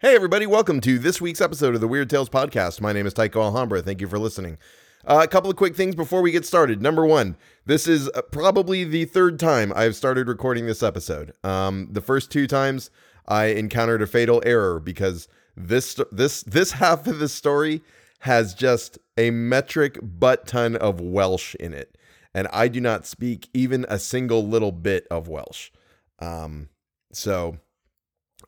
Hey, everybody, welcome to this week's episode of the Weird Tales Podcast. My name is Tycho Alhambra. Thank you for listening. Uh, a couple of quick things before we get started. Number one, this is uh, probably the third time I've started recording this episode. Um, the first two times I encountered a fatal error because this this this half of the story has just a metric butt ton of Welsh in it, and I do not speak even a single little bit of Welsh. Um, so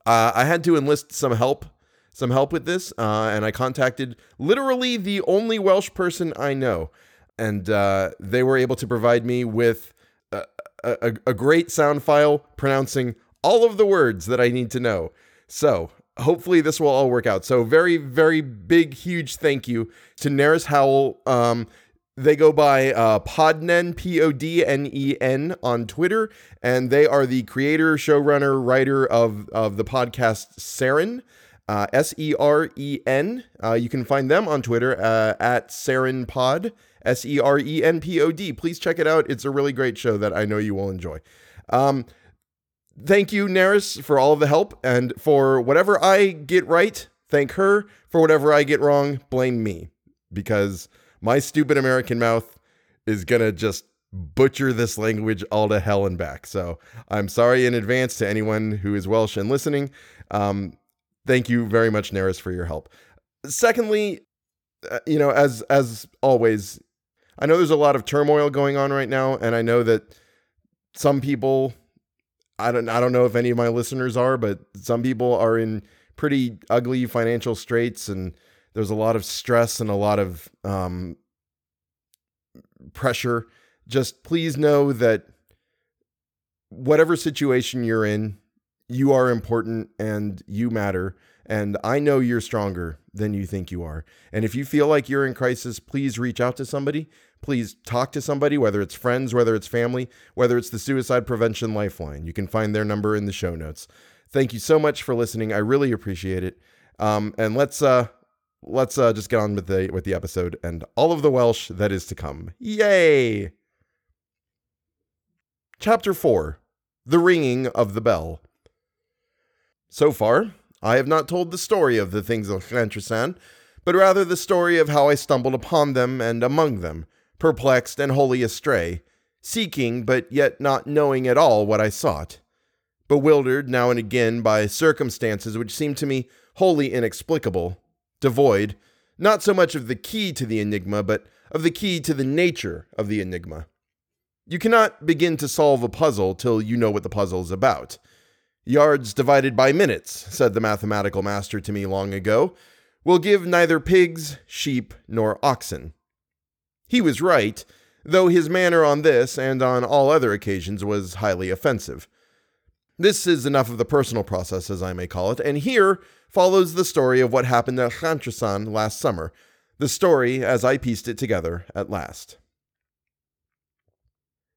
uh, I had to enlist some help, some help with this, uh, and I contacted literally the only Welsh person I know, and uh, they were able to provide me with a, a, a great sound file pronouncing all of the words that I need to know. So hopefully this will all work out. So very, very big, huge thank you to Nerys Howell. Um, they go by uh, Podnen, P O D N E N, on Twitter, and they are the creator, showrunner, writer of, of the podcast Seren, uh, S E R E N. Uh, you can find them on Twitter uh, at Seren Pod, S E R E N P O D. Please check it out. It's a really great show that I know you will enjoy. Um, thank you, Nerys, for all of the help, and for whatever I get right, thank her. For whatever I get wrong, blame me because my stupid American mouth is going to just butcher this language all to hell and back. So I'm sorry in advance to anyone who is Welsh and listening. Um, thank you very much, Nerys, for your help. Secondly, uh, you know, as as always, I know there's a lot of turmoil going on right now, and I know that some people, I don't, I don't know if any of my listeners are, but some people are in pretty ugly financial straits and there's a lot of stress and a lot of um, pressure. Just please know that whatever situation you're in, you are important and you matter. And I know you're stronger than you think you are. And if you feel like you're in crisis, please reach out to somebody. Please talk to somebody, whether it's friends, whether it's family, whether it's the Suicide Prevention Lifeline. You can find their number in the show notes. Thank you so much for listening. I really appreciate it. Um, and let's uh, let's uh, just get on with the with the episode and all of the Welsh that is to come. Yay! Chapter 4 The Ringing of the Bell. So far, I have not told the story of the things of Llantrisant, but rather the story of how I stumbled upon them and among them, perplexed and wholly astray, seeking but yet not knowing at all what I sought, bewildered now and again by circumstances which seemed to me wholly inexplicable, devoid, not so much of the key to the enigma, but of the key to the nature of the enigma. You cannot begin to solve a puzzle till you know what the puzzle is about. Yards divided by minutes, said the mathematical master to me long ago, will give neither pigs, sheep, nor oxen. He was right, though his manner on this and on all other occasions was highly offensive. This is enough of the personal process, as I may call it, and here follows the story of what happened at Llantrisant last summer, the story as I pieced it together at last.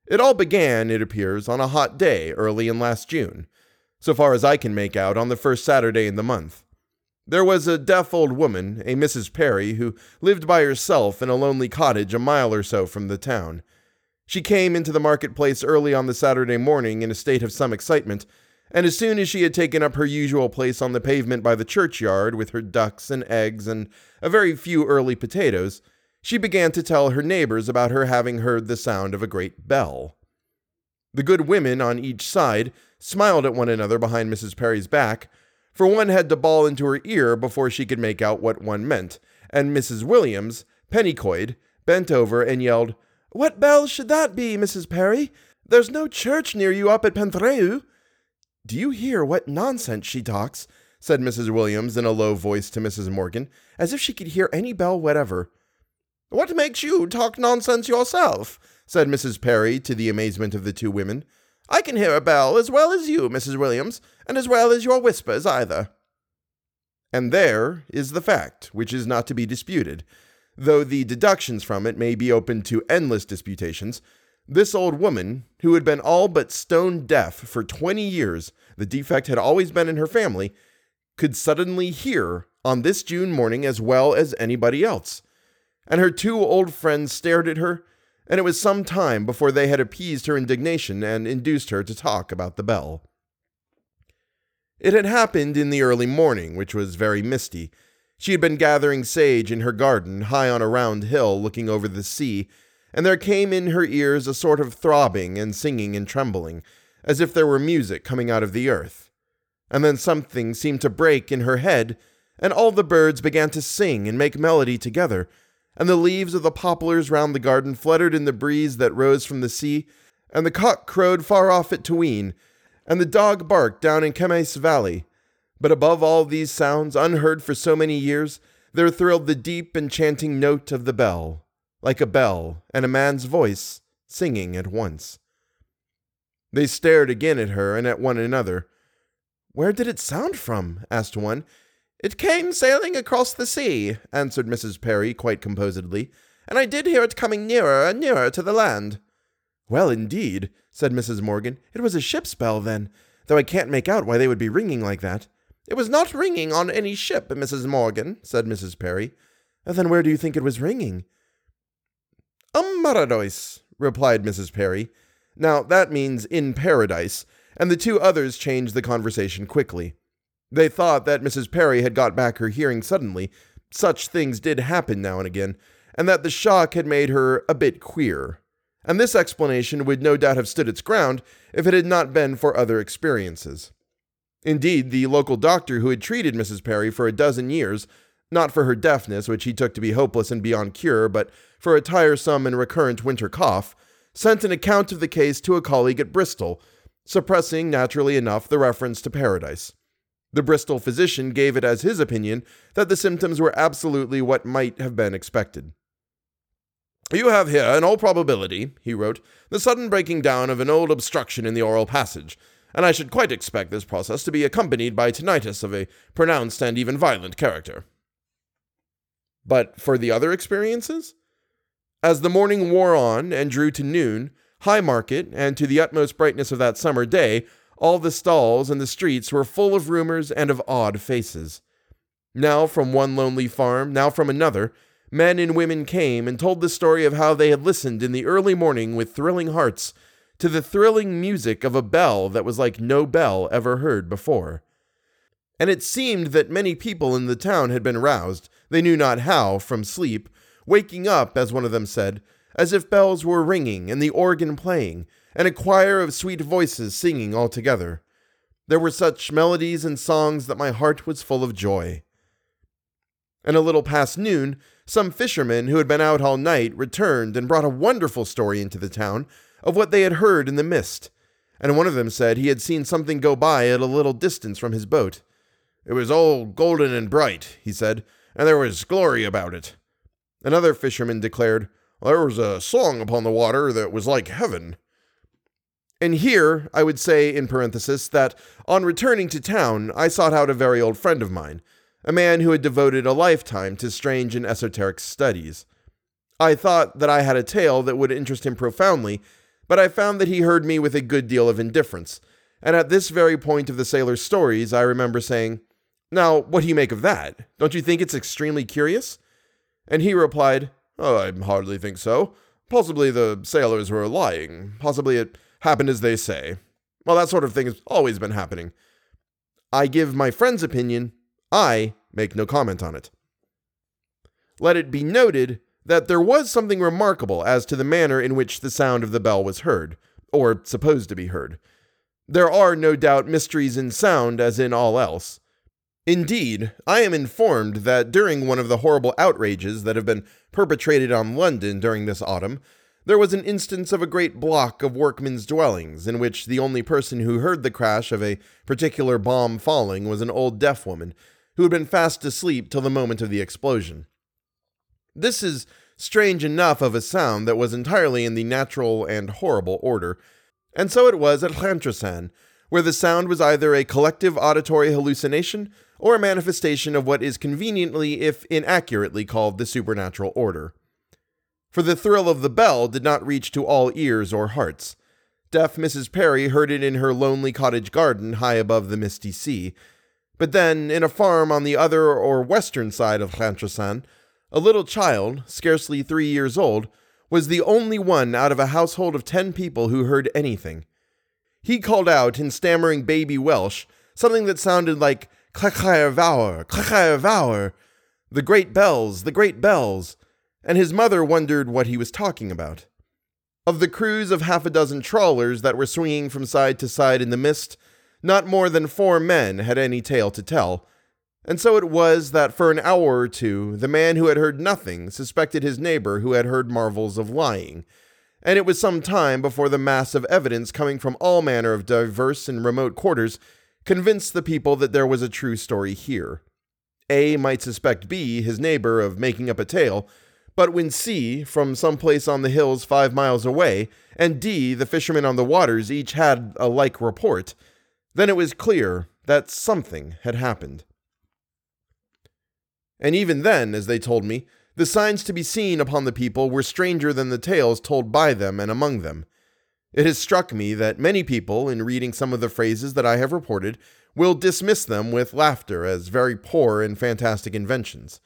It all began, it appears, on a hot day early in last June, so far as I can make out, on the first Saturday in the month. There was a deaf old woman, a Mrs. Perry, who lived by herself in a lonely cottage a mile or so from the town. She came into the marketplace early on the Saturday morning in a state of some excitement, and as soon as she had taken up her usual place on the pavement by the churchyard with her ducks and eggs and a very few early potatoes, she began to tell her neighbors about her having heard the sound of a great bell. The good women on each side smiled at one another behind Mrs. Perry's back, for one had to bawl into her ear before she could make out what one meant, and Mrs. Williams, Penycoed, bent over and yelled, What bell should that be, Mrs. Perry? There's no church near you up at Pentreu. Do you hear what nonsense she talks? said Mrs. Williams in a low voice to Mrs. Morgan, as if she could hear any bell whatever. What makes you talk nonsense yourself? said Mrs. Perry, to the amazement of the two women. I can hear a bell as well as you, Mrs. Williams, and as well as your whispers either. And there is the fact, which is not to be disputed, though the deductions from it may be open to endless disputations, this old woman, who had been all but stone deaf for 20 years, the defect had always been in her family, could suddenly hear on this June morning as well as anybody else. And her two old friends stared at her, and it was some time before they had appeased her indignation and induced her to talk about the bell. It had happened in the early morning, which was very misty. She had been gathering sage in her garden, high on a round hill looking over the sea, and there came in her ears a sort of throbbing and singing and trembling, as if there were music coming out of the earth. And then something seemed to break in her head, and all the birds began to sing and make melody together, and the leaves of the poplars round the garden fluttered in the breeze that rose from the sea, and the cock crowed far off at Teween, and the dog barked down in Kemes Valley. But above all these sounds, unheard for so many years, there thrilled the deep enchanting note of the bell, like a bell and a man's voice singing at once. They stared again at her and at one another. Where did it sound from? asked one. It came sailing across the sea, answered Mrs. Perry quite composedly, and I did hear it coming nearer and nearer to the land. Well, indeed, said Mrs. Morgan. It was a ship's bell, then, though I can't make out why they would be ringing like that. It was not ringing on any ship, Mrs. Morgan, said Mrs. Perry. Then where do you think it was ringing? Ym Mharadwys, replied Mrs. Perry. Now, that means in paradise, and the two others changed the conversation quickly. They thought that Mrs. Perry had got back her hearing suddenly. Such things did happen now and again, and that the shock had made her a bit queer. And this explanation would no doubt have stood its ground if it had not been for other experiences. Indeed, the local doctor who had treated Mrs. Perry for a dozen years, not for her deafness, which he took to be hopeless and beyond cure, but for a tiresome and recurrent winter cough, sent an account of the case to a colleague at Bristol, suppressing, naturally enough, the reference to paradise. The Bristol physician gave it as his opinion that the symptoms were absolutely what might have been expected. You have here, in all probability, he wrote, the sudden breaking down of an old obstruction in the oral passage, and I should quite expect this process to be accompanied by tinnitus of a pronounced and even violent character. But for the other experiences? As the morning wore on and drew to noon, Haymarket, and to the utmost brightness of that summer day, all the stalls and the streets were full of rumors and of odd faces. Now from one lonely farm, now from another, men and women came and told the story of how they had listened in the early morning with thrilling hearts to the thrilling music of a bell that was like no bell ever heard before. And it seemed that many people in the town had been roused, they knew not how, from sleep, waking up, as one of them said, as if bells were ringing and the organ playing, and a choir of sweet voices singing all together. There were such melodies and songs that my heart was full of joy. And a little past noon, some fishermen who had been out all night returned and brought a wonderful story into the town of what they had heard in the mist. And one of them said he had seen something go by at a little distance from his boat. It was all golden and bright, he said, and there was glory about it. Another fisherman declared, There was a song upon the water that was like heaven. And here, I would say in parenthesis that on returning to town, I sought out a very old friend of mine, a man who had devoted a lifetime to strange and esoteric studies. I thought that I had a tale that would interest him profoundly, but I found that he heard me with a good deal of indifference. And at this very point of the sailor's stories, I remember saying, Now, what do you make of that? Don't you think it's extremely curious? And he replied, Oh, I hardly think so. Possibly the sailors were lying. Possibly it happened as they say. Well, that sort of thing has always been happening. I give my friend's opinion. I make no comment on it. Let it be noted that there was something remarkable as to the manner in which the sound of the bell was heard, or supposed to be heard. There are no doubt mysteries in sound as in all else. Indeed, I am informed that during one of the horrible outrages that have been perpetrated on London during this autumn, there was an instance of a great block of workmen's dwellings in which the only person who heard the crash of a particular bomb falling was an old deaf woman who had been fast asleep till the moment of the explosion. This is strange enough of a sound that was entirely in the natural and horrible order, and so it was at Llantrisant, where the sound was either a collective auditory hallucination or a manifestation of what is conveniently, if inaccurately, called the supernatural order for the thrill of the bell did not reach to all ears or hearts. Deaf Mrs. Perry heard it in her lonely cottage garden high above the misty sea. But then, in a farm on the other or western side of Llantrisant, a little child, scarcely three years old, was the only one out of a household of ten people who heard anything. He called out in stammering baby Welsh, something that sounded like Clychau mawr, Klekhaervauer, the great bells, the great bells, and his mother wondered what he was talking about. Of the crews of half a dozen trawlers that were swinging from side to side in the mist, not more than four men had any tale to tell, and so it was that for an hour or two the man who had heard nothing suspected his neighbor who had heard marvels of lying, and it was some time before the mass of evidence coming from all manner of diverse and remote quarters convinced the people that there was a true story here. A might suspect B, his neighbor, of making up a tale, but when C, from some place on the hills five miles away, and D, the fisherman on the waters, each had a like report, then it was clear that something had happened. And even then, as they told me, the signs to be seen upon the people were stranger than the tales told by them and among them. It has struck me that many people, in reading some of the phrases that I have reported, will dismiss them with laughter as very poor and fantastic inventions.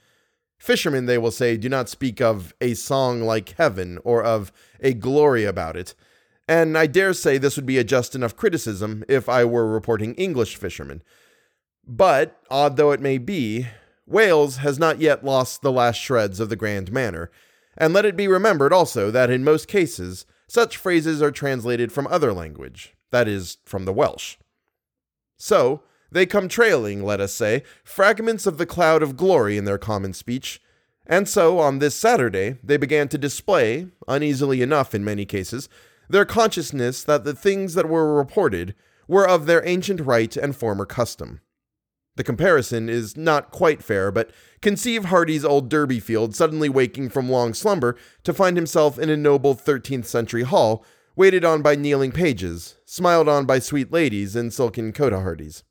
Fishermen, they will say, do not speak of a song like heaven or of a glory about it. And I dare say this would be a just enough criticism if I were reporting English fishermen. But, odd though it may be, Wales has not yet lost the last shreds of the grand manner, and let it be remembered also that in most cases, such phrases are translated from other language, that is, from the Welsh. So, they come trailing, let us say, fragments of the cloud of glory in their common speech, and so on this Saturday they began to display, uneasily enough in many cases, their consciousness that the things that were reported were of their ancient right and former custom. The comparison is not quite fair, but conceive Hardy's old Durbeyfield suddenly waking from long slumber to find himself in a noble 13th century hall, waited on by kneeling pages, smiled on by sweet ladies in silken cotehardies.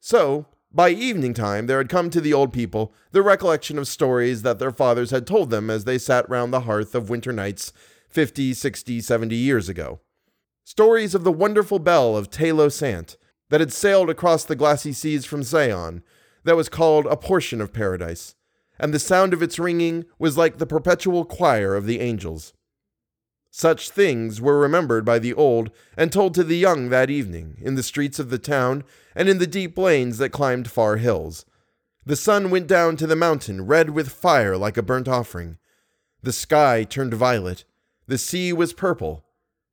So, by evening time, there had come to the old people the recollection of stories that their fathers had told them as they sat round the hearth of winter nights 50, 60, 70 years ago. Stories of the wonderful bell of Teilo Sant, that had sailed across the glassy seas from Zion, that was called a portion of paradise, and the sound of its ringing was like the perpetual choir of the angels. Such things were remembered by the old and told to the young that evening, in the streets of the town and in the deep lanes that climbed far hills. The sun went down to the mountain, red with fire like a burnt offering. The sky turned violet. The sea was purple,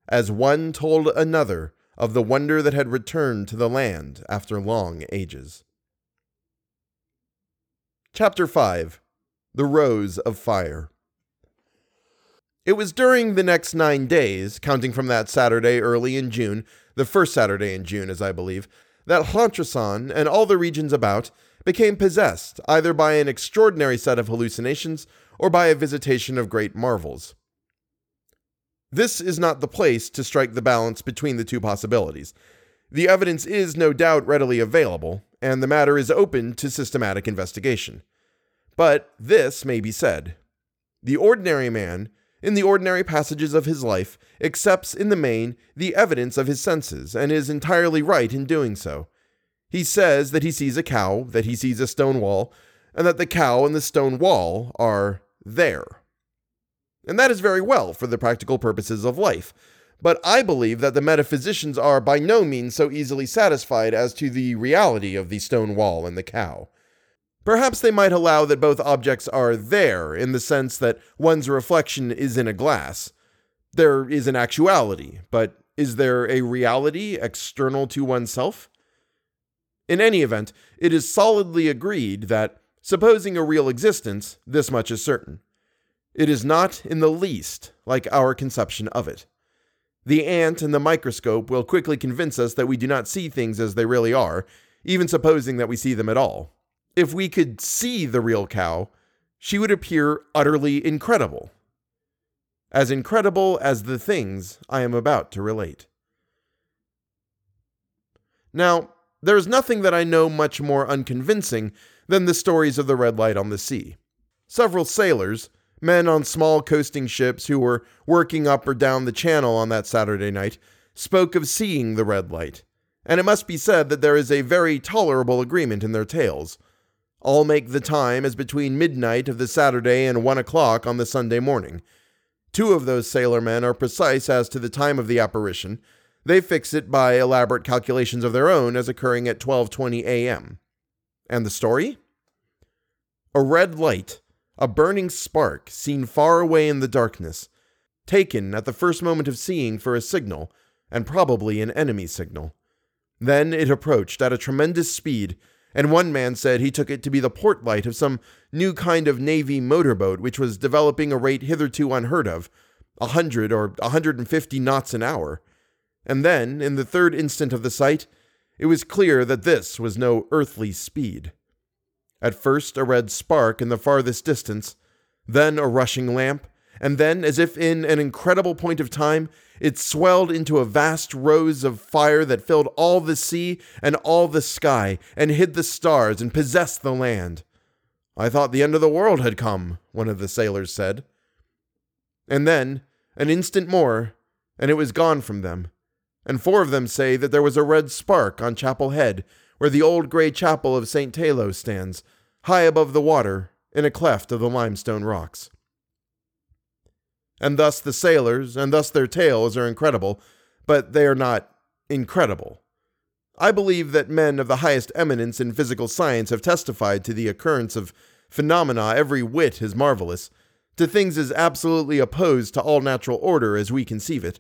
as one told another of the wonder that had returned to the land after long ages. Chapter 5 The Rose of Fire It was during the next nine days, counting from that Saturday early in June, the first Saturday in June, as I believe, that Llantrisant and all the regions about became possessed either by an extraordinary set of hallucinations or by a visitation of great marvels. This is not the place to strike the balance between the two possibilities. The evidence is no doubt readily available, and the matter is open to systematic investigation. But this may be said the ordinary man, in the ordinary passages of his life, accepts in the main the evidence of his senses, and is entirely right in doing so. He says that he sees a cow, that he sees a stone wall, and that the cow and the stone wall are there. And that is very well for the practical purposes of life. But I believe that the metaphysicians are by no means so easily satisfied as to the reality of the stone wall and the cow. Perhaps they might allow that both objects are there in the sense that one's reflection is in a glass. There is an actuality, but is there a reality external to oneself? In any event, it is solidly agreed that, supposing a real existence, this much is certain. It is not in the least like our conception of it. The ant and the microscope will quickly convince us that we do not see things as they really are, even supposing that we see them at all. If we could see the real cow, she would appear utterly incredible. As incredible as the things I am about to relate. Now, there is nothing that I know much more unconvincing than the stories of the red light on the sea. Several sailors, men on small coasting ships who were working up or down the channel on that Saturday night spoke of seeing the red light, and it must be said that there is a very tolerable agreement in their tales. All make the time as between midnight of the Saturday and one o'clock on the Sunday morning. Two of those sailor men are precise as to the time of the apparition. They fix it by elaborate calculations of their own as occurring at 12:20 a.m. And the story? A red light, a burning spark seen far away in the darkness, taken at the first moment of seeing for a signal, and probably an enemy signal. Then it approached at a tremendous speed, and one man said he took it to be the port light of some new kind of Navy motorboat which was developing a rate hitherto unheard of, a hundred or a hundred and fifty knots an hour. And then, in the third instant of the sight, it was clear that this was no earthly speed. At first, a red spark in the farthest distance, then a rushing lamp, and then, as if in an incredible point of time, it swelled into a vast rose of fire that filled all the sea and all the sky, and hid the stars and possessed the land. I thought the end of the world had come, one of the sailors said. And then, an instant more, and it was gone from them. And four of them say that there was a red spark on Chapel Head, where the old gray chapel of St. Teilo stands, high above the water, in a cleft of the limestone rocks. And thus the sailors, and thus their tales are incredible, but they are not incredible. I believe that men of the highest eminence in physical science have testified to the occurrence of phenomena every whit as marvelous, to things as absolutely opposed to all natural order as we conceive it,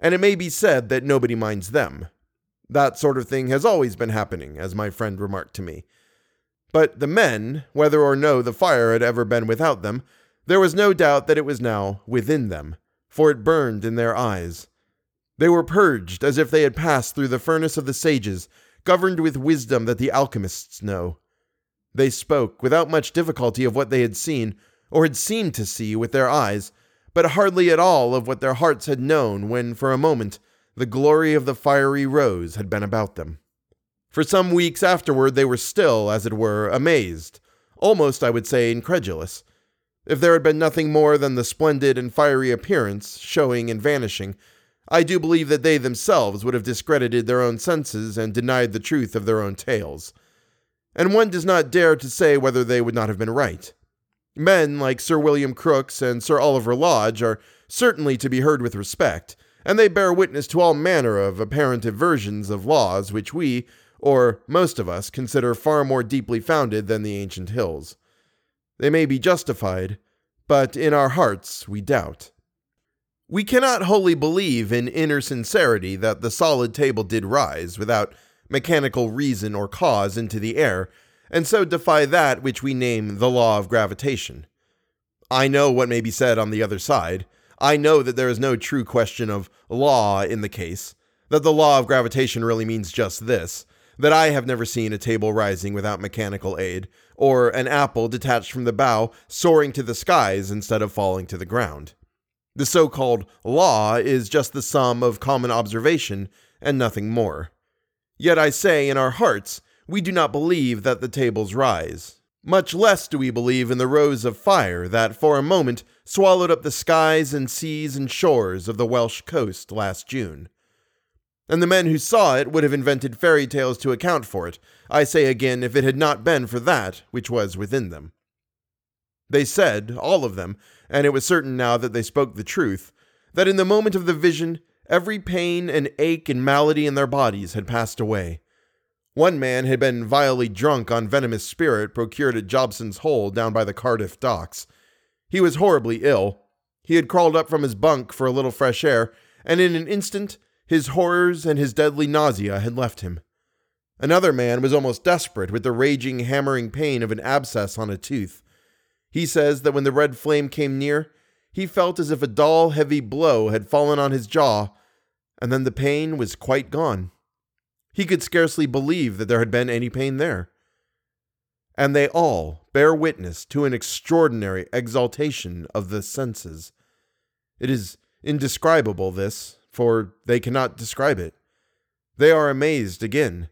and it may be said that nobody minds them. That sort of thing has always been happening, as my friend remarked to me. But the men, whether or no the fire had ever been without them, there was no doubt that it was now within them, for it burned in their eyes. They were purged as if they had passed through the furnace of the sages, governed with wisdom that the alchemists know. They spoke without much difficulty of what they had seen, or had seemed to see with their eyes, but hardly at all of what their hearts had known when, for a moment, the glory of the fiery rose had been about them. For some weeks afterward, they were still, as it were, amazed, almost, I would say, incredulous. If there had been nothing more than the splendid and fiery appearance, showing and vanishing, I do believe that they themselves would have discredited their own senses and denied the truth of their own tales. And one does not dare to say whether they would not have been right. Men like Sir William Crookes and Sir Oliver Lodge are certainly to be heard with respect, and they bear witness to all manner of apparent aversions of laws which we, or most of us, consider far more deeply founded than the ancient hills. They may be justified, but in our hearts we doubt. We cannot wholly believe in inner sincerity that the solid table did rise without mechanical reason or cause into the air, and so defy that which we name the law of gravitation. I know what may be said on the other side. I know that there is no true question of law in the case, that the law of gravitation really means just this that I have never seen a table rising without mechanical aid, or an apple detached from the bough soaring to the skies instead of falling to the ground. The so called law is just the sum of common observation and nothing more. Yet I say in our hearts, we do not believe that the tables rise. Much less do we believe in the rose of fire that for a moment swallowed up the skies and seas and shores of the Welsh coast last June and the men who saw it would have invented fairy tales to account for it, I say again, if it had not been for that which was within them. They said, all of them, and it was certain now that they spoke the truth, that in the moment of the vision, every pain and ache and malady in their bodies had passed away. One man had been vilely drunk on venomous spirit procured at Jobson's Hole down by the Cardiff docks. He was horribly ill. He had crawled up from his bunk for a little fresh air, and in an instant his horrors and his deadly nausea had left him. Another man was almost desperate with the raging, hammering pain of an abscess on a tooth. He says that when the red flame came near, he felt as if a dull, heavy blow had fallen on his jaw, and then the pain was quite gone. He could scarcely believe that there had been any pain there. And they all bear witness to an extraordinary exaltation of the senses. It is indescribable, this, for they cannot describe it. They are amazed again.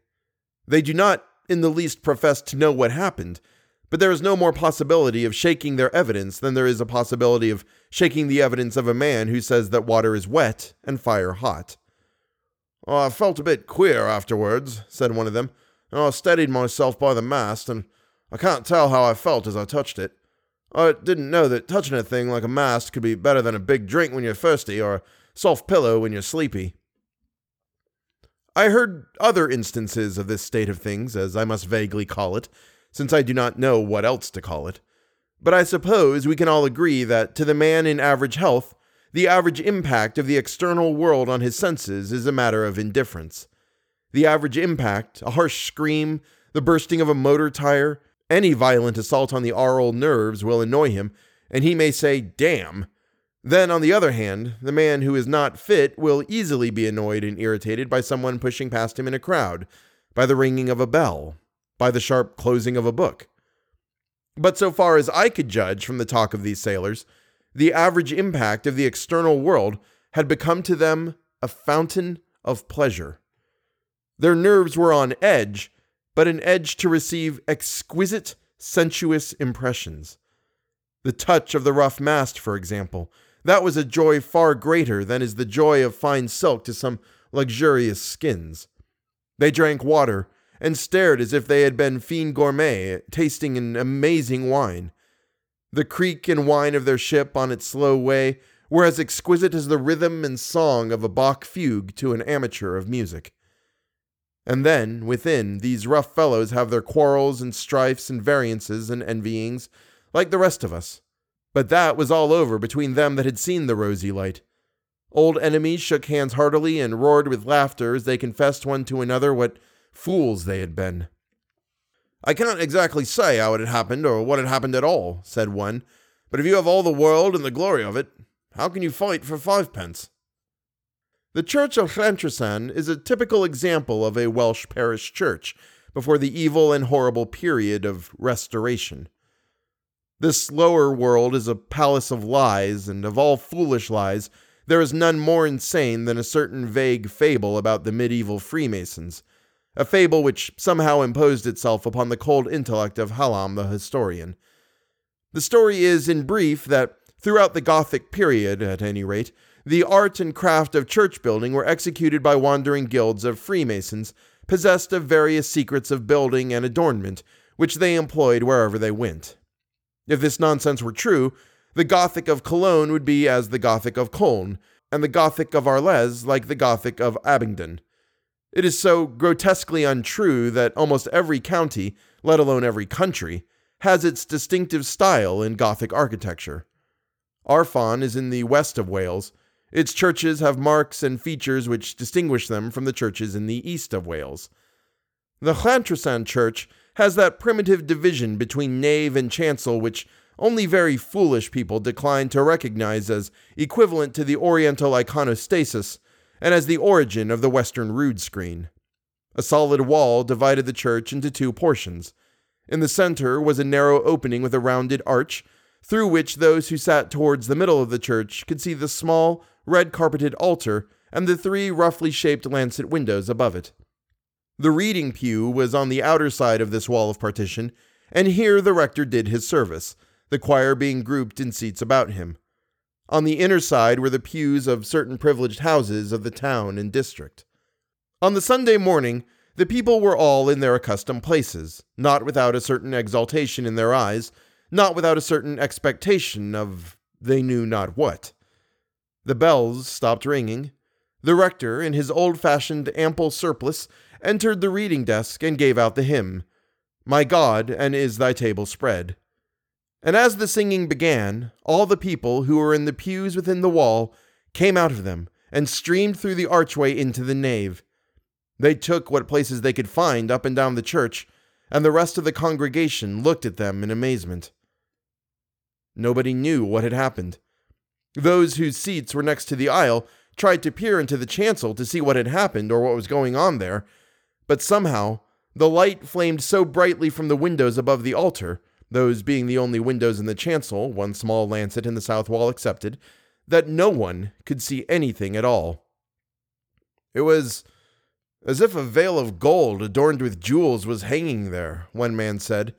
They do not in the least profess to know what happened, but there is no more possibility of shaking their evidence than there is a possibility of shaking the evidence of a man who says that water is wet and fire hot. Oh, I felt a bit queer afterwards, said one of them. I steadied myself by the mast, and I can't tell how I felt as I touched it. I didn't know that touching a thing like a mast could be better than a big drink when you're thirsty, or a soft pillow when you're sleepy. I heard other instances of this state of things, as I must vaguely call it, since I do not know what else to call it. But I suppose we can all agree that to the man in average health, the average impact of the external world on his senses is a matter of indifference. The average impact, a harsh scream, the bursting of a motor tire, any violent assault on the aural nerves will annoy him, and he may say, damn. Then, on the other hand, the man who is not fit will easily be annoyed and irritated by someone pushing past him in a crowd, by the ringing of a bell, by the sharp closing of a book. But so far as I could judge from the talk of these sailors, the average impact of the external world had become to them a fountain of pleasure. Their nerves were on edge, but an edge to receive exquisite, sensuous impressions. The touch of the rough mast, for example, that was a joy far greater than is the joy of fine silk to some luxurious skins. They drank water and stared as if they had been fin gourmet, tasting an amazing wine. The creak and whine of their ship on its slow way were as exquisite as the rhythm and song of a Bach fugue to an amateur of music. And then, within, these rough fellows have their quarrels and strifes and variances and envyings, like the rest of us. But that was all over between them that had seen the rosy light. Old enemies shook hands heartily and roared with laughter as they confessed one to another what fools they had been. I cannot exactly say how it had happened or what had happened at all, said one, but if you have all the world and the glory of it, how can you fight for fivepence? The church of Llantrisant is a typical example of a Welsh parish church before the evil and horrible period of restoration. This lower world is a palace of lies, and of all foolish lies, there is none more insane than a certain vague fable about the medieval Freemasons, a fable which somehow imposed itself upon the cold intellect of Hallam the historian. The story is, in brief, that throughout the Gothic period, at any rate, the art and craft of church building were executed by wandering guilds of Freemasons, possessed of various secrets of building and adornment, which they employed wherever they went. If this nonsense were true, the Gothic of Cologne would be as the Gothic of Cologne, and the Gothic of Arles like the Gothic of Abingdon. It is so grotesquely untrue that almost every county, let alone every country, has its distinctive style in Gothic architecture. Arfon is in the west of Wales. Its churches have marks and features which distinguish them from the churches in the east of Wales. The Llantrisant church has that primitive division between nave and chancel which only very foolish people decline to recognize as equivalent to the Oriental iconostasis and as the origin of the Western rood screen. A solid wall divided the church into two portions. In the center was a narrow opening with a rounded arch, through which those who sat towards the middle of the church could see the small, red carpeted altar and the three roughly shaped lancet windows above it. The reading pew was on the outer side of this wall of partition, and here the rector did his service, the choir being grouped in seats about him. On the inner side were the pews of certain privileged houses of the town and district. On the Sunday morning, the people were all in their accustomed places, not without a certain exaltation in their eyes, not without a certain expectation of they knew not what. The bells stopped ringing. The rector, in his old fashioned ample surplice, entered the reading desk and gave out the hymn, My God, and is thy table spread. And as the singing began, all the people who were in the pews within the wall came out of them and streamed through the archway into the nave. They took what places they could find up and down the church, and the rest of the congregation looked at them in amazement. Nobody knew what had happened. Those whose seats were next to the aisle tried to peer into the chancel to see what had happened or what was going on there, but somehow the light flamed so brightly from the windows above the altar those being the only windows in the chancel, one small lancet in the south wall excepted, that no one could see anything at all. It was as if a veil of gold adorned with jewels was hanging there, one man said.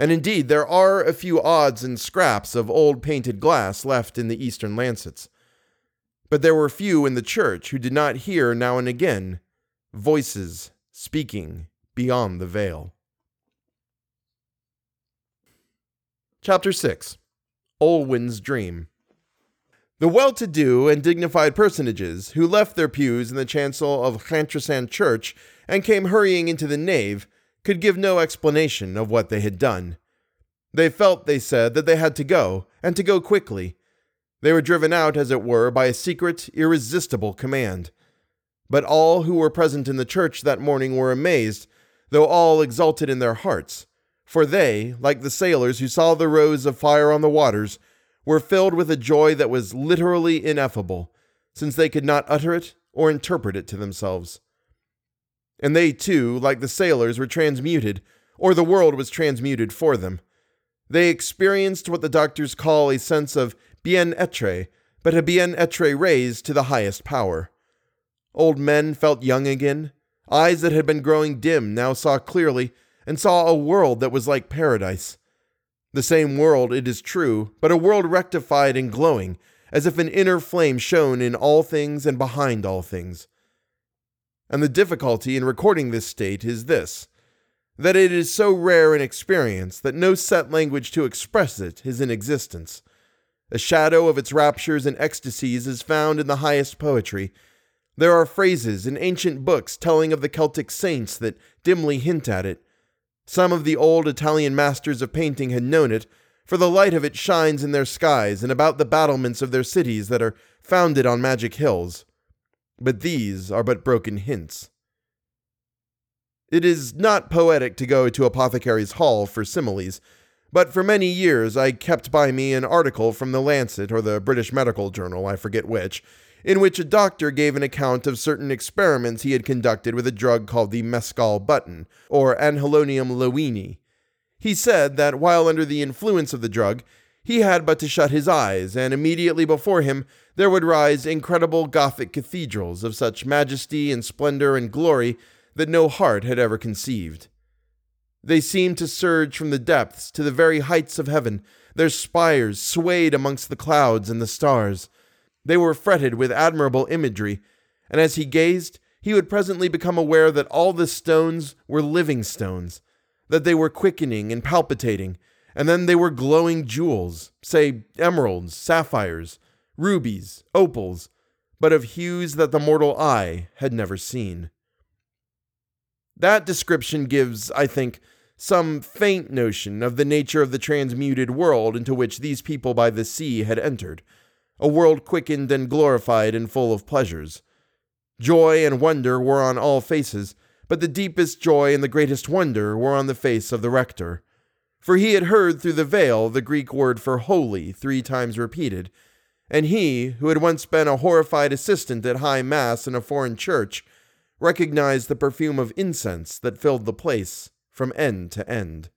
And indeed, there are a few odds and scraps of old painted glass left in the eastern lancets. But there were few in the church who did not hear now and again voices speaking beyond the veil. Chapter 6 Olwen's Dream The well to do and dignified personages who left their pews in the chancel of Llantrisant Church and came hurrying into the nave could give no explanation of what they had done. They felt, they said, that they had to go, and to go quickly. They were driven out, as it were, by a secret, irresistible command. But all who were present in the church that morning were amazed, though all exulted in their hearts. For they, like the sailors who saw the rose of fire on the waters, were filled with a joy that was literally ineffable, since they could not utter it or interpret it to themselves. And they, too, like the sailors, were transmuted, or the world was transmuted for them. They experienced what the doctors call a sense of bien-être, but a bien-être raised to the highest power. Old men felt young again. Eyes that had been growing dim now saw clearly and saw a world that was like paradise. The same world, it is true, but a world rectified and glowing, as if an inner flame shone in all things and behind all things. And the difficulty in recording this state is this that it is so rare an experience that no set language to express it is in existence. A shadow of its raptures and ecstasies is found in the highest poetry. There are phrases in ancient books telling of the Celtic saints that dimly hint at it. Some of the old Italian masters of painting had known it, for the light of it shines in their skies and about the battlements of their cities that are founded on magic hills. But these are but broken hints. It is not poetic to go to Apothecary's Hall for similes, but for many years I kept by me an article from the Lancet or the British Medical Journal, I forget which, in which a doctor gave an account of certain experiments he had conducted with a drug called the mescal button, or Anhalonium lewinii. He said that while under the influence of the drug, he had but to shut his eyes, and immediately before him there would rise incredible Gothic cathedrals of such majesty and splendor and glory that no heart had ever conceived. They seemed to surge from the depths to the very heights of heaven, their spires swayed amongst the clouds and the stars. They were fretted with admirable imagery, and as he gazed, he would presently become aware that all the stones were living stones, that they were quickening and palpitating, and then they were glowing jewels, say emeralds, sapphires, rubies, opals, but of hues that the mortal eye had never seen. That description gives, I think, some faint notion of the nature of the transmuted world into which these people by the sea had entered, a world quickened and glorified and full of pleasures. Joy and wonder were on all faces, but the deepest joy and the greatest wonder were on the face of the rector. For he had heard through the veil the Greek word for holy three times repeated, and he, who had once been a horrified assistant at High Mass in a foreign church, recognized the perfume of incense that filled the place from end to end.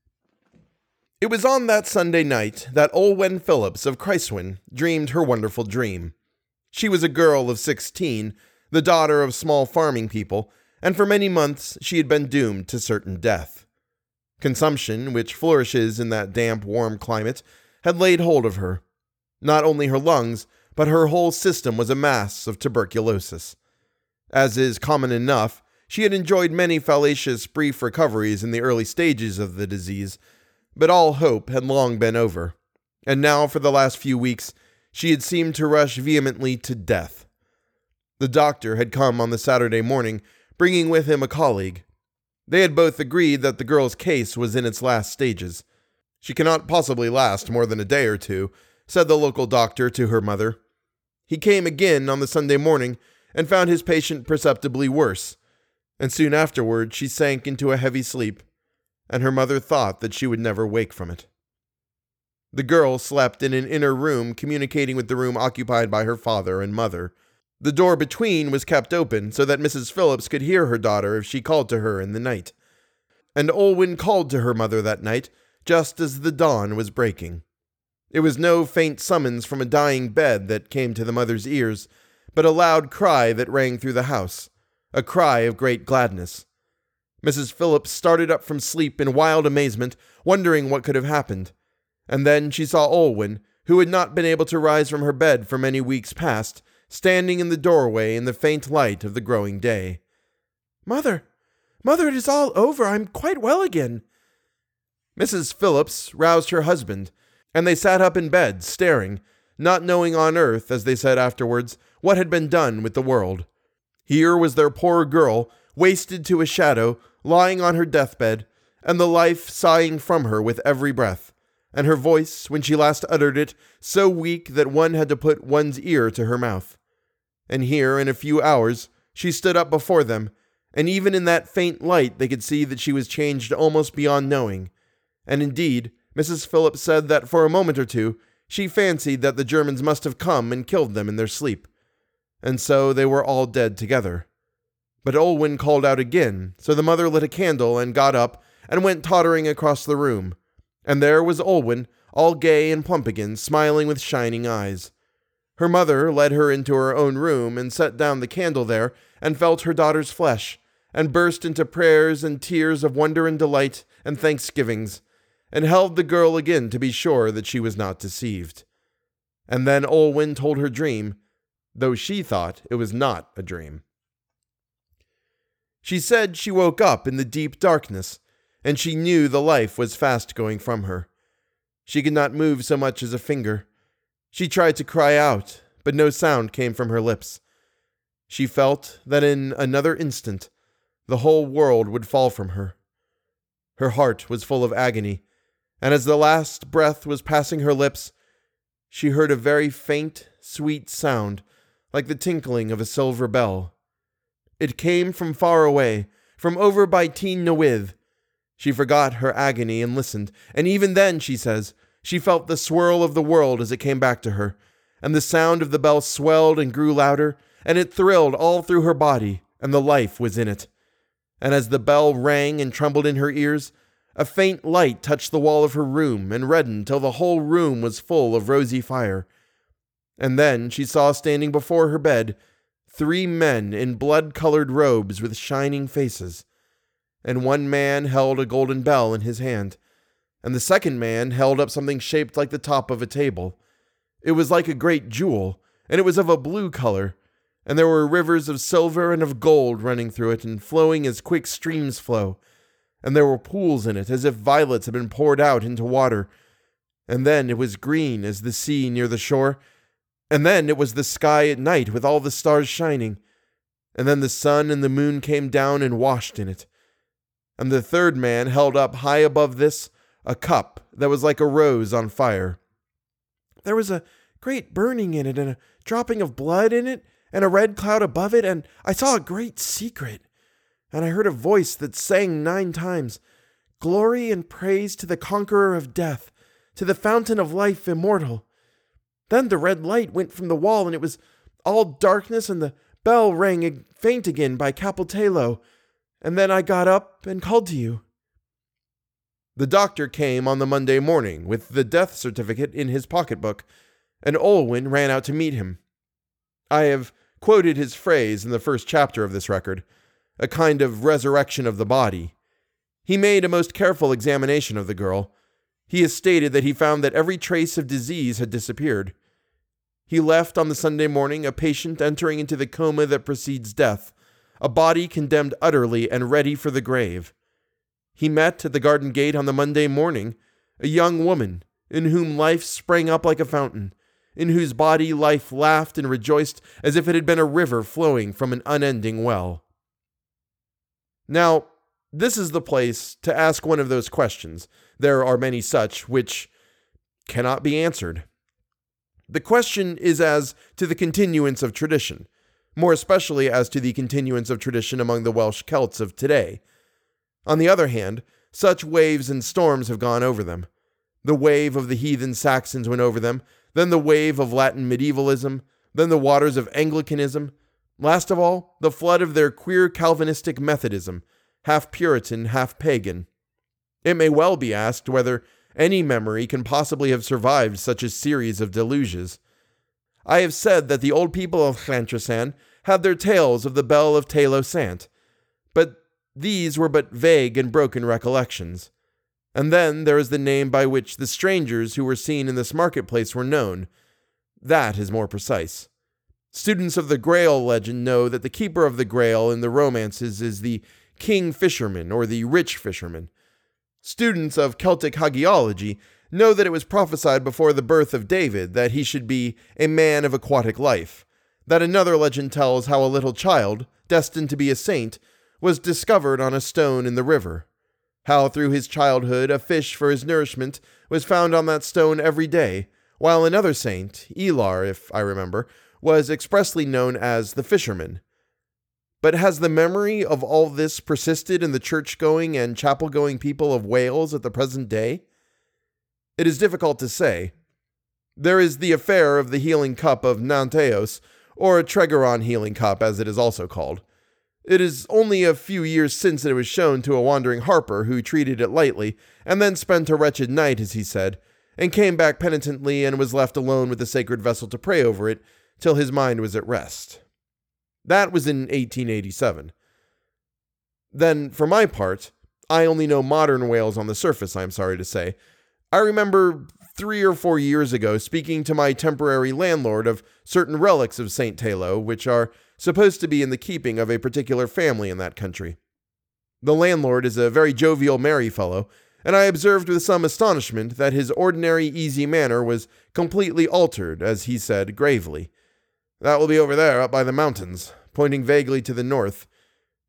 It was on that Sunday night that Olwen Phillips of Christwyn dreamed her wonderful dream. She was a girl of sixteen, the daughter of small farming people, and for many months she had been doomed to certain death. Consumption, which flourishes in that damp, warm climate, had laid hold of her. Not only her lungs, but her whole system was a mass of tuberculosis. As is common enough, she had enjoyed many fallacious, brief recoveries in the early stages of the disease, but all hope had long been over. And now, for the last few weeks, she had seemed to rush vehemently to death. The doctor had come on the Saturday morning, bringing with him a colleague. They had both agreed that the girl's case was in its last stages. She cannot possibly last more than a day or two, said the local doctor to her mother. He came again on the Sunday morning and found his patient perceptibly worse, and soon afterward she sank into a heavy sleep, and her mother thought that she would never wake from it. The girl slept in an inner room communicating with the room occupied by her father and mother. The door between was kept open so that Mrs. Phillips could hear her daughter if she called to her in the night. And Olwen called to her mother that night just as the dawn was breaking. It was no faint summons from a dying bed that came to the mother's ears, but a loud cry that rang through the house, a cry of great gladness. Mrs. Phillips started up from sleep in wild amazement, wondering what could have happened. And then she saw Olwen, who had not been able to rise from her bed for many weeks past, standing in the doorway in the faint light of the growing day. Mother, mother, it is all over. I'm quite well again. Mrs. Phillips roused her husband, and they sat up in bed, staring, not knowing on earth, as they said afterwards, what had been done with the world. Here was their poor girl, wasted to a shadow, lying on her deathbed, and the life sighing from her with every breath, and her voice, when she last uttered it, so weak that one had to put one's ear to her mouth. And here, in a few hours, she stood up before them, and even in that faint light they could see that she was changed almost beyond knowing. And indeed, Mrs. Phillips said that for a moment or two she fancied that the Germans must have come and killed them in their sleep. And so they were all dead together. But Olwen called out again, so the mother lit a candle and got up and went tottering across the room. And there was Olwen, all gay and plump again, smiling with shining eyes. Her mother led her into her own room and set down the candle there and felt her daughter's flesh, and burst into prayers and tears of wonder and delight and thanksgivings, and held the girl again to be sure that she was not deceived. And then Olwen told her dream, though she thought it was not a dream. She said she woke up in the deep darkness, and she knew the life was fast going from her. She could not move so much as a finger. She tried to cry out, but no sound came from her lips. She felt that in another instant the whole world would fall from her. Her heart was full of agony, and as the last breath was passing her lips, she heard a very faint, sweet sound, like the tinkling of a silver bell. It came from far away, from over by Teen Nowith. She forgot her agony and listened, and even then, she says, she felt the swirl of the world as it came back to her, and the sound of the bell swelled and grew louder, and it thrilled all through her body, and the life was in it. And as the bell rang and trembled in her ears, a faint light touched the wall of her room and reddened till the whole room was full of rosy fire. And then she saw standing before her bed three men in blood colored robes with shining faces. And one man held a golden bell in his hand, and the second man held up something shaped like the top of a table. It was like a great jewel, and it was of a blue color, and there were rivers of silver and of gold running through it and flowing as quick streams flow. And there were pools in it as if violets had been poured out into water. And then it was green as the sea near the shore, and then it was the sky at night with all the stars shining. And then the sun and the moon came down and washed in it. And the third man held up high above this a cup that was like a rose on fire. There was a great burning in it, and a dropping of blood in it, and a red cloud above it, and I saw a great secret. And I heard a voice that sang nine times Glory and praise to the conqueror of death, to the fountain of life immortal. Then the red light went from the wall, and it was all darkness, and the bell rang faint again by Capel Teilo. And then I got up and called to you. The doctor came on the Monday morning with the death certificate in his pocketbook, and Olwen ran out to meet him. I have quoted his phrase in the first chapter of this record a kind of resurrection of the body. He made a most careful examination of the girl, he has stated that he found that every trace of disease had disappeared. He left on the Sunday morning a patient entering into the coma that precedes death, a body condemned utterly and ready for the grave. He met at the garden gate on the Monday morning a young woman in whom life sprang up like a fountain, in whose body life laughed and rejoiced as if it had been a river flowing from an unending well. Now, this is the place to ask one of those questions there are many such which cannot be answered. The question is as to the continuance of tradition, more especially as to the continuance of tradition among the Welsh Celts of today. On the other hand, such waves and storms have gone over them. The wave of the heathen Saxons went over them, then the wave of Latin medievalism, then the waters of Anglicanism, last of all, the flood of their queer Calvinistic Methodism, half Puritan, half pagan. It may well be asked whether any memory can possibly have survived such a series of deluges. I have said that the old people of Llantrisant had their tales of the Bell of Teilo Sant, but these were but vague and broken recollections. And then there is the name by which the strangers who were seen in this marketplace were known. That is more precise. Students of the Grail legend know that the keeper of the Grail in the romances is the king fisherman or the rich fisherman. Students of Celtic hagiology know that it was prophesied before the birth of David that he should be a man of aquatic life, that another legend tells how a little child, destined to be a saint, was discovered on a stone in the river, how through his childhood a fish for his nourishment was found on that stone every day, while another saint, Elar, if I remember, was expressly known as the fisherman. But has the memory of all this persisted in the church going and chapel going people of Wales at the present day? It is difficult to say. There is the affair of the healing cup of Nanteos, or Tregaron healing cup as it is also called. It is only a few years since it was shown to a wandering harper who treated it lightly, and then spent a wretched night, as he said, and came back penitently and was left alone with the sacred vessel to pray over it till his mind was at rest. That was in 1887. Then, for my part, I only know modern Wales on the surface, I am sorry to say. I remember three or four years ago speaking to my temporary landlord of certain relics of St. Teilo, which are supposed to be in the keeping of a particular family in that country. The landlord is a very jovial, merry fellow, and I observed with some astonishment that his ordinary easy manner was completely altered, as he said gravely, That will be over there, up by the mountains, pointing vaguely to the north,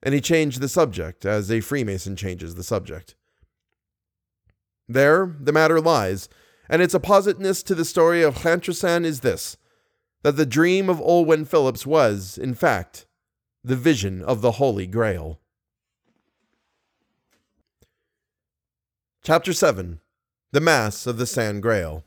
and he changed the subject, as a Freemason changes the subject. There the matter lies, and its appositeness to the story of Llantrisant is this that the dream of Olwen Phillips was, in fact, the vision of the Holy Grail. Chapter 7 The Mass of the San Grail.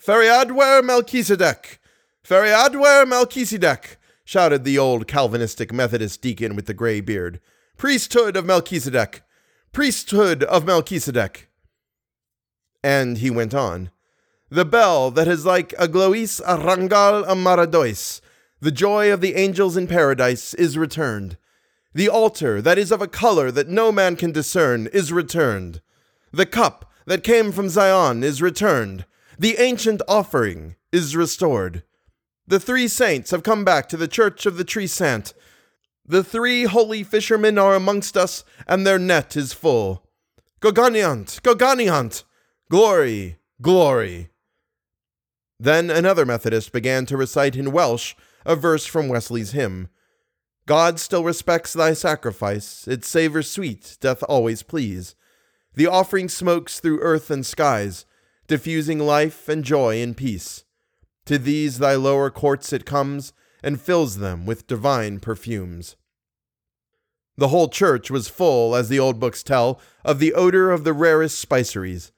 Feriadwer Melchizedek! Feriadwer Melchizedek! shouted the old Calvinistic Methodist deacon with the gray beard. Priesthood of Melchizedek! Priesthood of Melchizedek! And he went on. The bell that is like a glois arrangal ym Mharadwys, the joy of the angels in paradise, is returned. The altar that is of a color that no man can discern is returned. The cup that came from Zion is returned. The ancient offering is restored. The three saints have come back to the church of the Tri Sant. The three holy fishermen are amongst us, and their net is full. Gogoniant, Gogoniant! Glory, glory! Then another Methodist began to recite in Welsh a verse from Wesley's hymn God still respects thy sacrifice, its savor sweet doth always please. The offering smokes through earth and skies, diffusing life and joy and peace. To these thy lower courts it comes, and fills them with divine perfumes. The whole church was full, as the old books tell, of the odor of the rarest spiceries.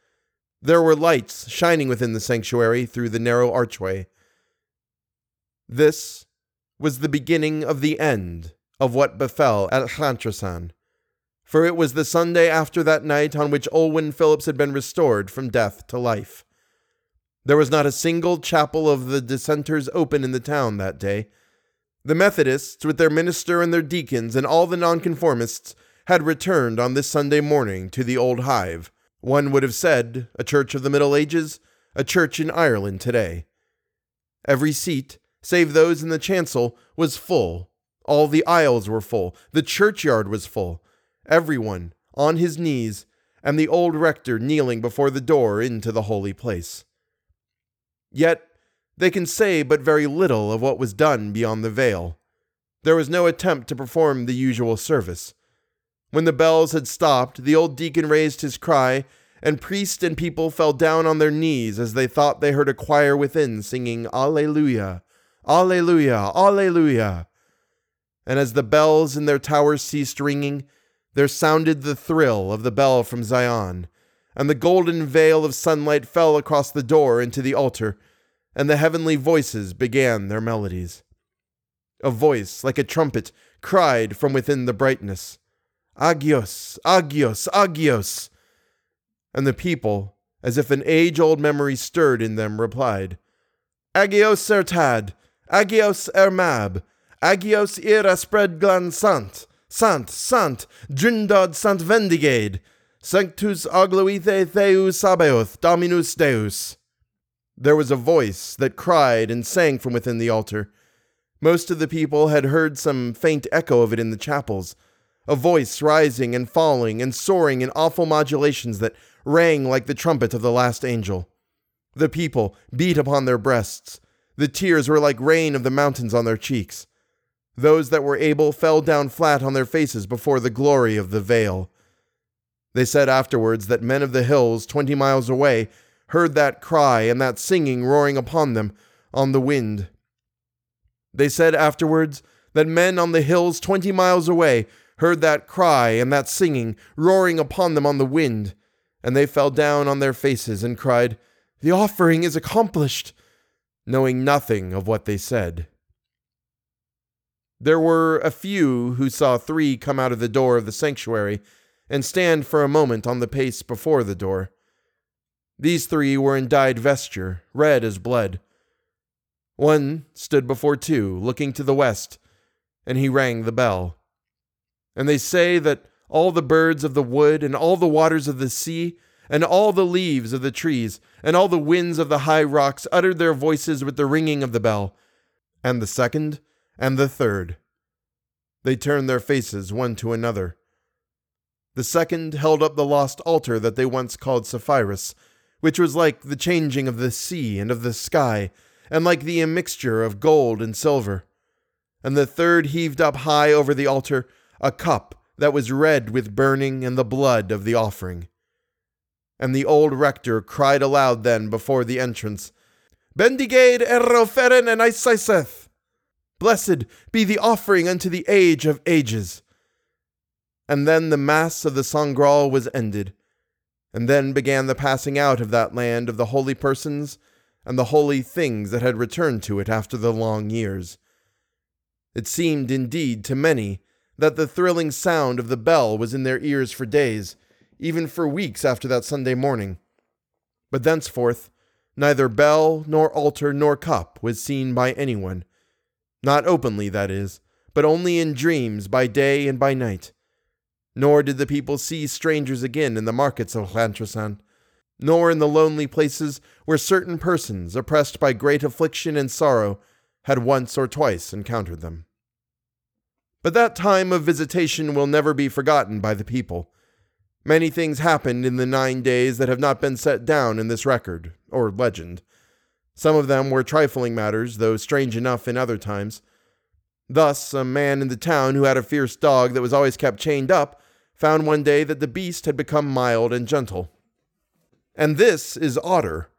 There were lights shining within the sanctuary through the narrow archway. This was the beginning of the end of what befell at Llantrisant, for it was the Sunday after that night on which Olwen Phillips had been restored from death to life. There was not a single chapel of the dissenters open in the town that day. The Methodists, with their minister and their deacons, and all the nonconformists, had returned on this Sunday morning to the old hive one would have said a church of the Middle Ages, a church in Ireland today. Every seat, save those in the chancel, was full. All the aisles were full. The churchyard was full. Everyone on his knees, and the old rector kneeling before the door into the holy place. Yet they can say but very little of what was done beyond the veil. There was no attempt to perform the usual service. When the bells had stopped, the old deacon raised his cry, and priest and people fell down on their knees as they thought they heard a choir within singing Alleluia, Alleluia, Alleluia. And as the bells in their towers ceased ringing, there sounded the thrill of the bell from Zion, and the golden veil of sunlight fell across the door into the altar, and the heavenly voices began their melodies. A voice like a trumpet cried from within the brightness. Agios, Agios, Agios. And the people, as if an age old memory stirred in them, replied, Agios ertad, Agios ermab, Agios ira spread glan sant, sant, drindod sant vendigade, sanctus agloithe theus sabaoth, dominus deus. There was a voice that cried and sang from within the altar. Most of the people had heard some faint echo of it in the chapels a voice rising and falling and soaring in awful modulations that rang like the trumpet of the last angel. The people beat upon their breasts. The tears were like rain of the mountains on their cheeks. Those that were able fell down flat on their faces before the glory of the veil. They said afterwards that men of the hills, twenty miles away, heard that cry and that singing roaring upon them on the wind. They said afterwards that men on the hills, twenty miles away, heard that cry and that singing roaring upon them on the wind, and they fell down on their faces and cried, The offering is accomplished, knowing nothing of what they said. There were a few who saw three come out of the door of the sanctuary and stand for a moment on the pace before the door. These three were in dyed vesture, red as blood. One stood before two, looking to the west, and he rang the bell. And they say that all the birds of the wood, and all the waters of the sea, and all the leaves of the trees, and all the winds of the high rocks uttered their voices with the ringing of the bell. And the second, and the third. They turned their faces one to another. The second held up the lost altar that they once called Sapphirus, which was like the changing of the sea and of the sky, and like the immixture of gold and silver. And the third heaved up high over the altar a cup that was red with burning and the blood of the offering. And the old rector cried aloud then before the entrance, Bendigade erroferen and Isaiseth! Blessed be the offering unto the age of ages. And then the mass of the Sangreal was ended, and then began the passing out of that land of the holy persons and the holy things that had returned to it after the long years. It seemed indeed to many that the thrilling sound of the bell was in their ears for days, even for weeks after that Sunday morning. But thenceforth, neither bell, nor altar, nor cup was seen by anyone not openly, that is, but only in dreams by day and by night. Nor did the people see strangers again in the markets of Llantrisant, nor in the lonely places where certain persons, oppressed by great affliction and sorrow, had once or twice encountered them. But that time of visitation will never be forgotten by the people. Many things happened in the nine days that have not been set down in this record, or legend. Some of them were trifling matters, though strange enough in other times. Thus, a man in the town who had a fierce dog that was always kept chained up found one day that the beast had become mild and gentle. And this is Otter.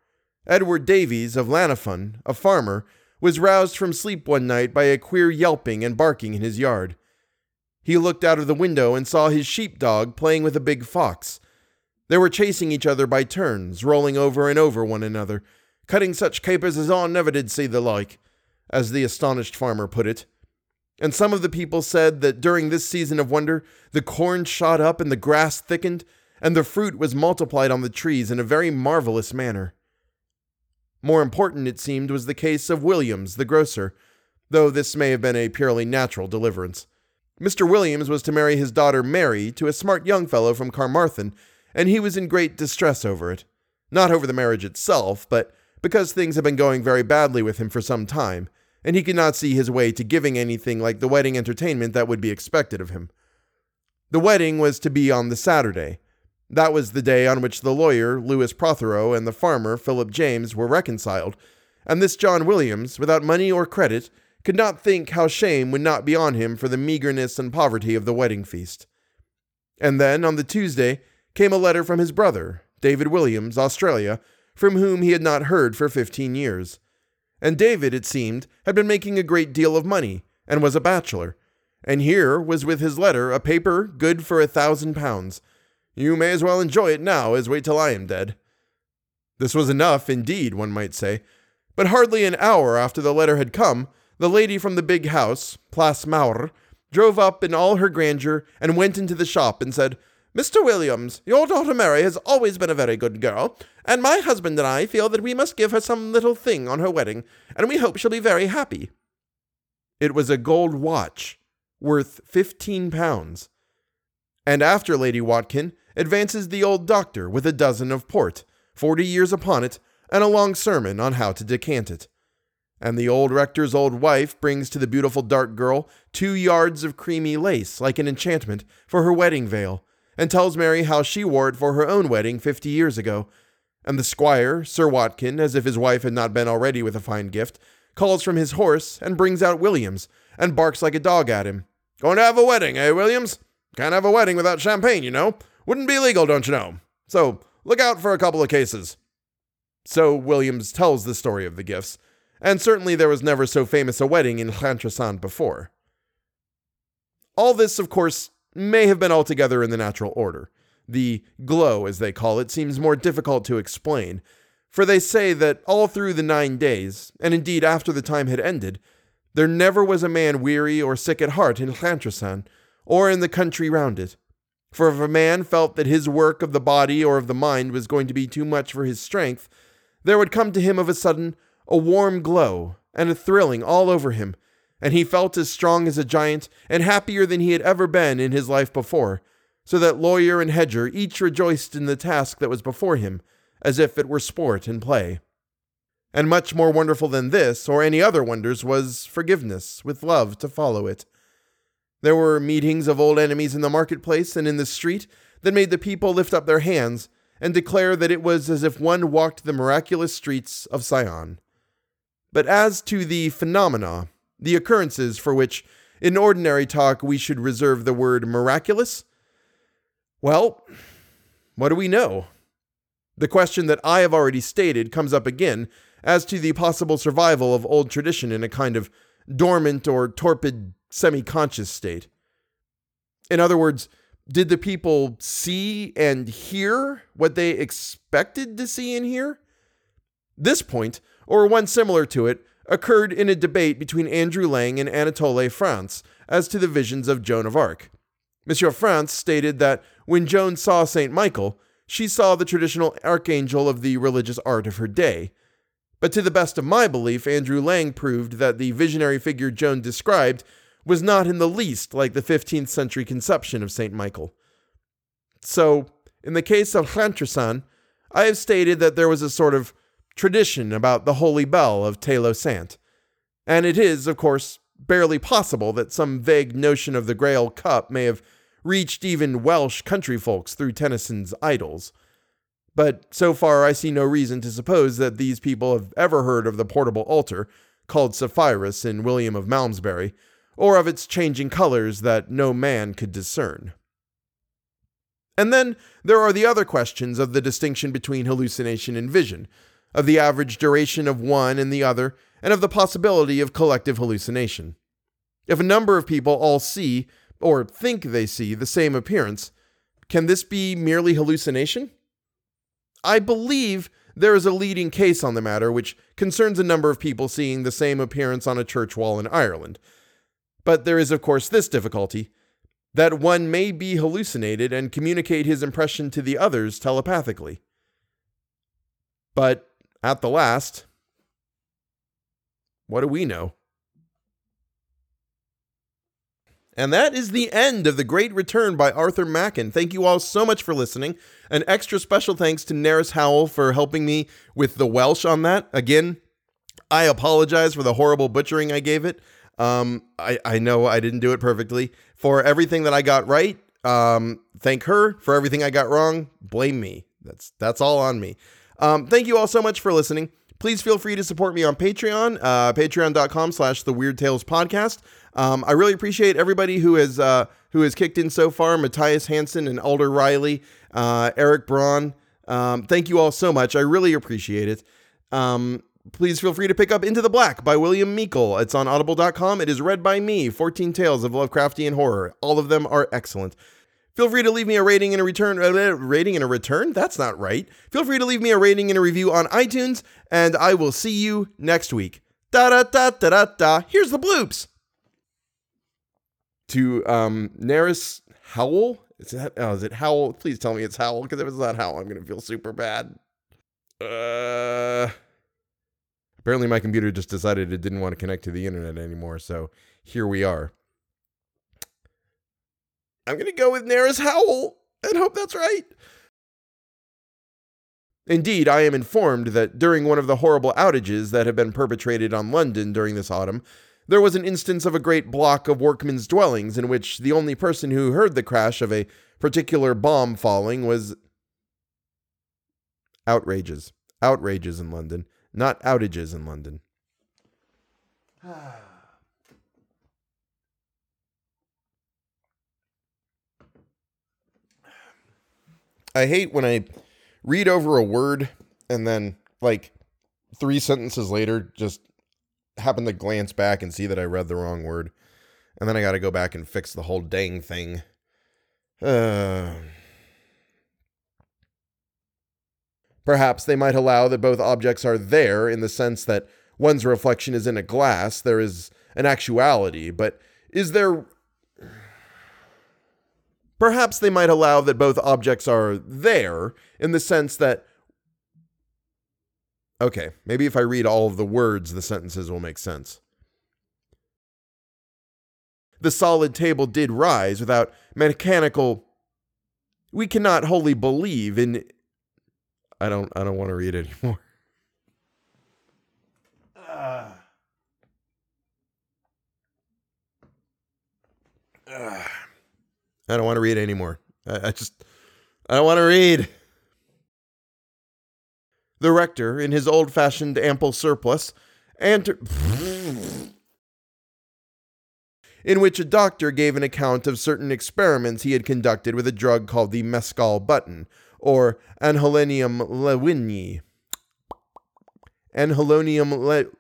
Edward Davies of Llanafun, a farmer, was roused from sleep one night by a queer yelping and barking in his yard. He looked out of the window and saw his sheepdog playing with a big fox. They were chasing each other by turns, rolling over and over one another, cutting such capers as I never did see the like, as the astonished farmer put it. And some of the people said that during this season of wonder, the corn shot up and the grass thickened, and the fruit was multiplied on the trees in a very marvelous manner. More important, it seemed, was the case of Williams, the grocer, though this may have been a purely natural deliverance. Mr. Williams was to marry his daughter Mary to a smart young fellow from Carmarthen, and he was in great distress over it. Not over the marriage itself, but because things had been going very badly with him for some time, and he could not see his way to giving anything like the wedding entertainment that would be expected of him. The wedding was to be on the Saturday. That was the day on which the lawyer, Louis Prothero, and the farmer, Philip James, were reconciled, and this John Williams, without money or credit, could not think how shame would not be on him for the meagerness and poverty of the wedding feast. And then, on the Tuesday, came a letter from his brother, David Williams, Australia, from whom he had not heard for fifteen years. And David, it seemed, had been making a great deal of money, and was a bachelor. And here was with his letter a paper good for a thousand pounds. You may as well enjoy it now as wait till I am dead. This was enough, indeed, one might say. But hardly an hour after the letter had come, the lady from the big house, Place Maur, drove up in all her grandeur and went into the shop and said, Mr. Williams, your daughter Mary has always been a very good girl, and my husband and I feel that we must give her some little thing on her wedding, and we hope she'll be very happy. It was a gold watch, worth fifteen pounds. And after Lady Watkin advances the old doctor with a dozen of port, forty years upon it, and a long sermon on how to decant it. and the old rector's old wife brings to the beautiful dark girl two yards of creamy lace, like an enchantment, for her wedding veil, and tells Mary how she wore it for her own wedding fifty years ago. And the squire, Sir Watkin, as if his wife had not been already with a fine gift, calls from his horse and brings out Williams, and barks like a dog at him. Going to have a wedding, eh, Williams? Can't have a wedding without champagne, you know. Wouldn't be legal, don't you know? So look out for a couple of cases. So Williams tells the story of the gifts, and certainly there was never so famous a wedding in Llantrisant before. All this, of course, may have been altogether in the natural order. The glow, as they call it, seems more difficult to explain, for they say that all through the nine days, and indeed after the time had ended, there never was a man weary or sick at heart in Llantrisant, or in the country round it. For if a man felt that his work of the body or of the mind was going to be too much for his strength, there would come to him of a sudden a warm glow and a thrilling all over him, and he felt as strong as a giant and happier than he had ever been in his life before, so that lawyer and hedger each rejoiced in the task that was before him, as if it were sport and play. And much more wonderful than this, or any other wonders, was forgiveness, with love to follow it. There were meetings of old enemies in the marketplace and in the street that made the people lift up their hands and declare that it was as if one walked the miraculous streets of Sion. But as to the phenomena, the occurrences for which in ordinary talk we should reserve the word miraculous, well, what do we know? The question that I have already stated comes up again as to the possible survival of old tradition in a kind of dormant or torpid semi conscious state. In other words, did the people see and hear what they expected to see and hear? This point, or one similar to it, occurred in a debate between Andrew Lang and Anatole France as to the visions of Joan of Arc. Monsieur France stated that when Joan saw St. Michael, she saw the traditional archangel of the religious art of her day, but to the best of my belief, Andrew Lang proved that the visionary figure Joan described was not in the least like the 15th century conception of St. Michael. So, in the case of Llantrisant, I have stated that there was a sort of tradition about the holy bell of Teilo Sant. And it is, of course, barely possible that some vague notion of the Grail Cup may have reached even Welsh country folks through Tennyson's Idylls. But so far, I see no reason to suppose that these people have ever heard of the portable altar, called Sapphirus in William of Malmesbury, or of its changing colors that no man could discern. And then there are the other questions of the distinction between hallucination and vision, of the average duration of one and the other, and of the possibility of collective hallucination. If a number of people all see, or think they see, the same appearance, can this be merely hallucination? I believe there is a leading case on the matter which concerns a number of people seeing the same appearance on a church wall in Ireland. But there is, of course, this difficulty that one may be hallucinated and communicate his impression to the others telepathically. But at the last, what do we know? And that is the end of The Great Return by Arthur Machen. Thank you all so much for listening. An extra special thanks to Nerys Howell for helping me with the Welsh on that. Again, I apologize for the horrible butchering I gave it. Um, I, I know I didn't do it perfectly. For everything that I got right, um, thank her. For everything I got wrong, blame me. That's that's all on me. Um, thank you all so much for listening. Please feel free to support me on Patreon, uh, patreon.com slash the Weird Tales Podcast. Um, I really appreciate everybody who has uh, who has kicked in so far. Matthias Hansen and Alder Riley, uh, Eric Braun. Um, thank you all so much. I really appreciate it. Um, please feel free to pick up Into the Black by William Meikle. It's on audible.com. It is read by me, 14 Tales of Lovecraftian Horror. All of them are excellent. Feel free to leave me a rating and a return. Uh, rating and a return? That's not right. Feel free to leave me a rating and a review on iTunes, and I will see you next week. Da da da da da da. Here's the bloops to um, Nerys Howell. Is that oh, is it Howell? Please tell me it's Howell because if it's not Howell, I'm gonna feel super bad. Uh, apparently my computer just decided it didn't want to connect to the internet anymore, so here we are. I'm gonna go with Nerys Howell and hope that's right. Indeed, I am informed that during one of the horrible outages that have been perpetrated on London during this autumn, there was an instance of a great block of workmen's dwellings in which the only person who heard the crash of a particular bomb falling was outrages. Outrages in London, not outages in London. Ah. I hate when I read over a word and then, like, three sentences later, just happen to glance back and see that I read the wrong word. And then I got to go back and fix the whole dang thing. Uh, perhaps they might allow that both objects are there in the sense that one's reflection is in a glass, there is an actuality, but is there Perhaps they might allow that both objects are there in the sense that. Okay, maybe if I read all of the words, the sentences will make sense. The solid table did rise without mechanical. We cannot wholly believe in. I don't. I don't want to read anymore. Uh. Uh. I don't want to read anymore. I, I just, I don't want to read. The rector, in his old fashioned ample surplice, enter- in which a doctor gave an account of certain experiments he had conducted with a drug called the mescal button, or anhalonium lewini. Anhalonium le-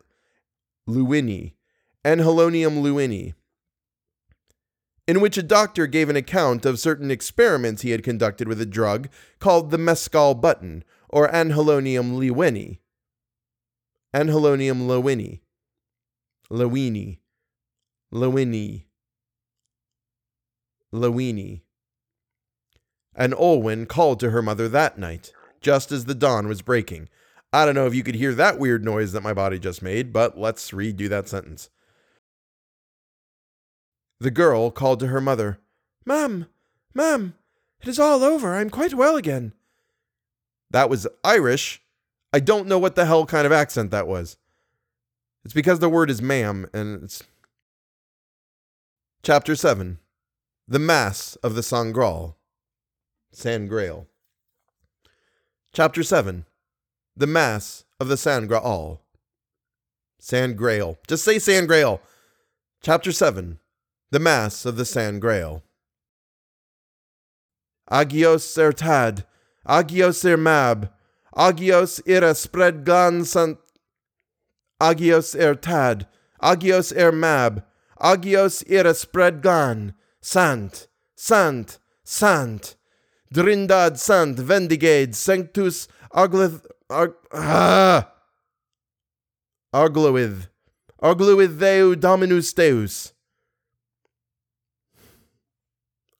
lewini. Anhalonium lewini in which a doctor gave an account of certain experiments he had conducted with a drug called the mescal button, or anhalonium lewini. Anhalonium lewini. Lewini. Lewini. Lewini. And Olwen called to her mother that night, just as the dawn was breaking. I don't know if you could hear that weird noise that my body just made, but let's redo that sentence. The girl called to her mother, Ma'am, ma'am, it is all over. I am quite well again. That was Irish. I don't know what the hell kind of accent that was. It's because the word is ma'am, and it's. Chapter 7 The Mass of the Sangral. Sangreal. Chapter 7 The Mass of the Sangreal. Sangreal. Just say Sangreal. Chapter 7 the Mass of the San Grail. Agios ertad, agios ermab, agios ira Spread Gan sant, agios ertad, agios ermab, agios ira Spread Gan, sant, sant, sant, drindad sant vendigade sanctus aglith, ag, ah, agluith, agluith theu dominus deus,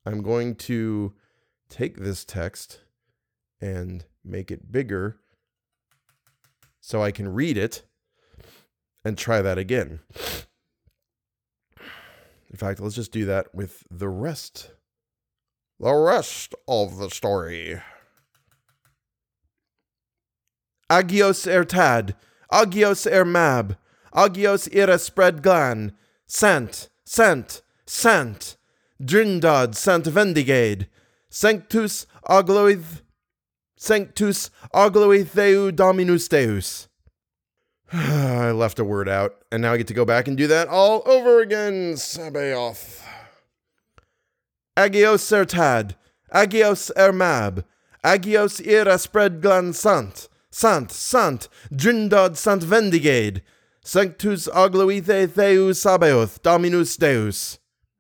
I'm going to take this text and make it bigger so I can read it and try that again. In fact, let's just do that with the rest. The rest of the story. Agios ertad, agios ermab, agios ira spread gan, sant, sant, sant. Drindad Sant Vendigade, Sanctus Agloith, Sanctus Agloith Theu Dominus Deus. I left a word out, and now I get to go back and do that all over again. Sabaoth. Agios Ertad, Agios Ermab, Agios Ira Spread Glan Sant, Sant, Sant, Drindad Sant Vendigade, Sanctus Agloithe Theu Sabaoth, Dominus Deus.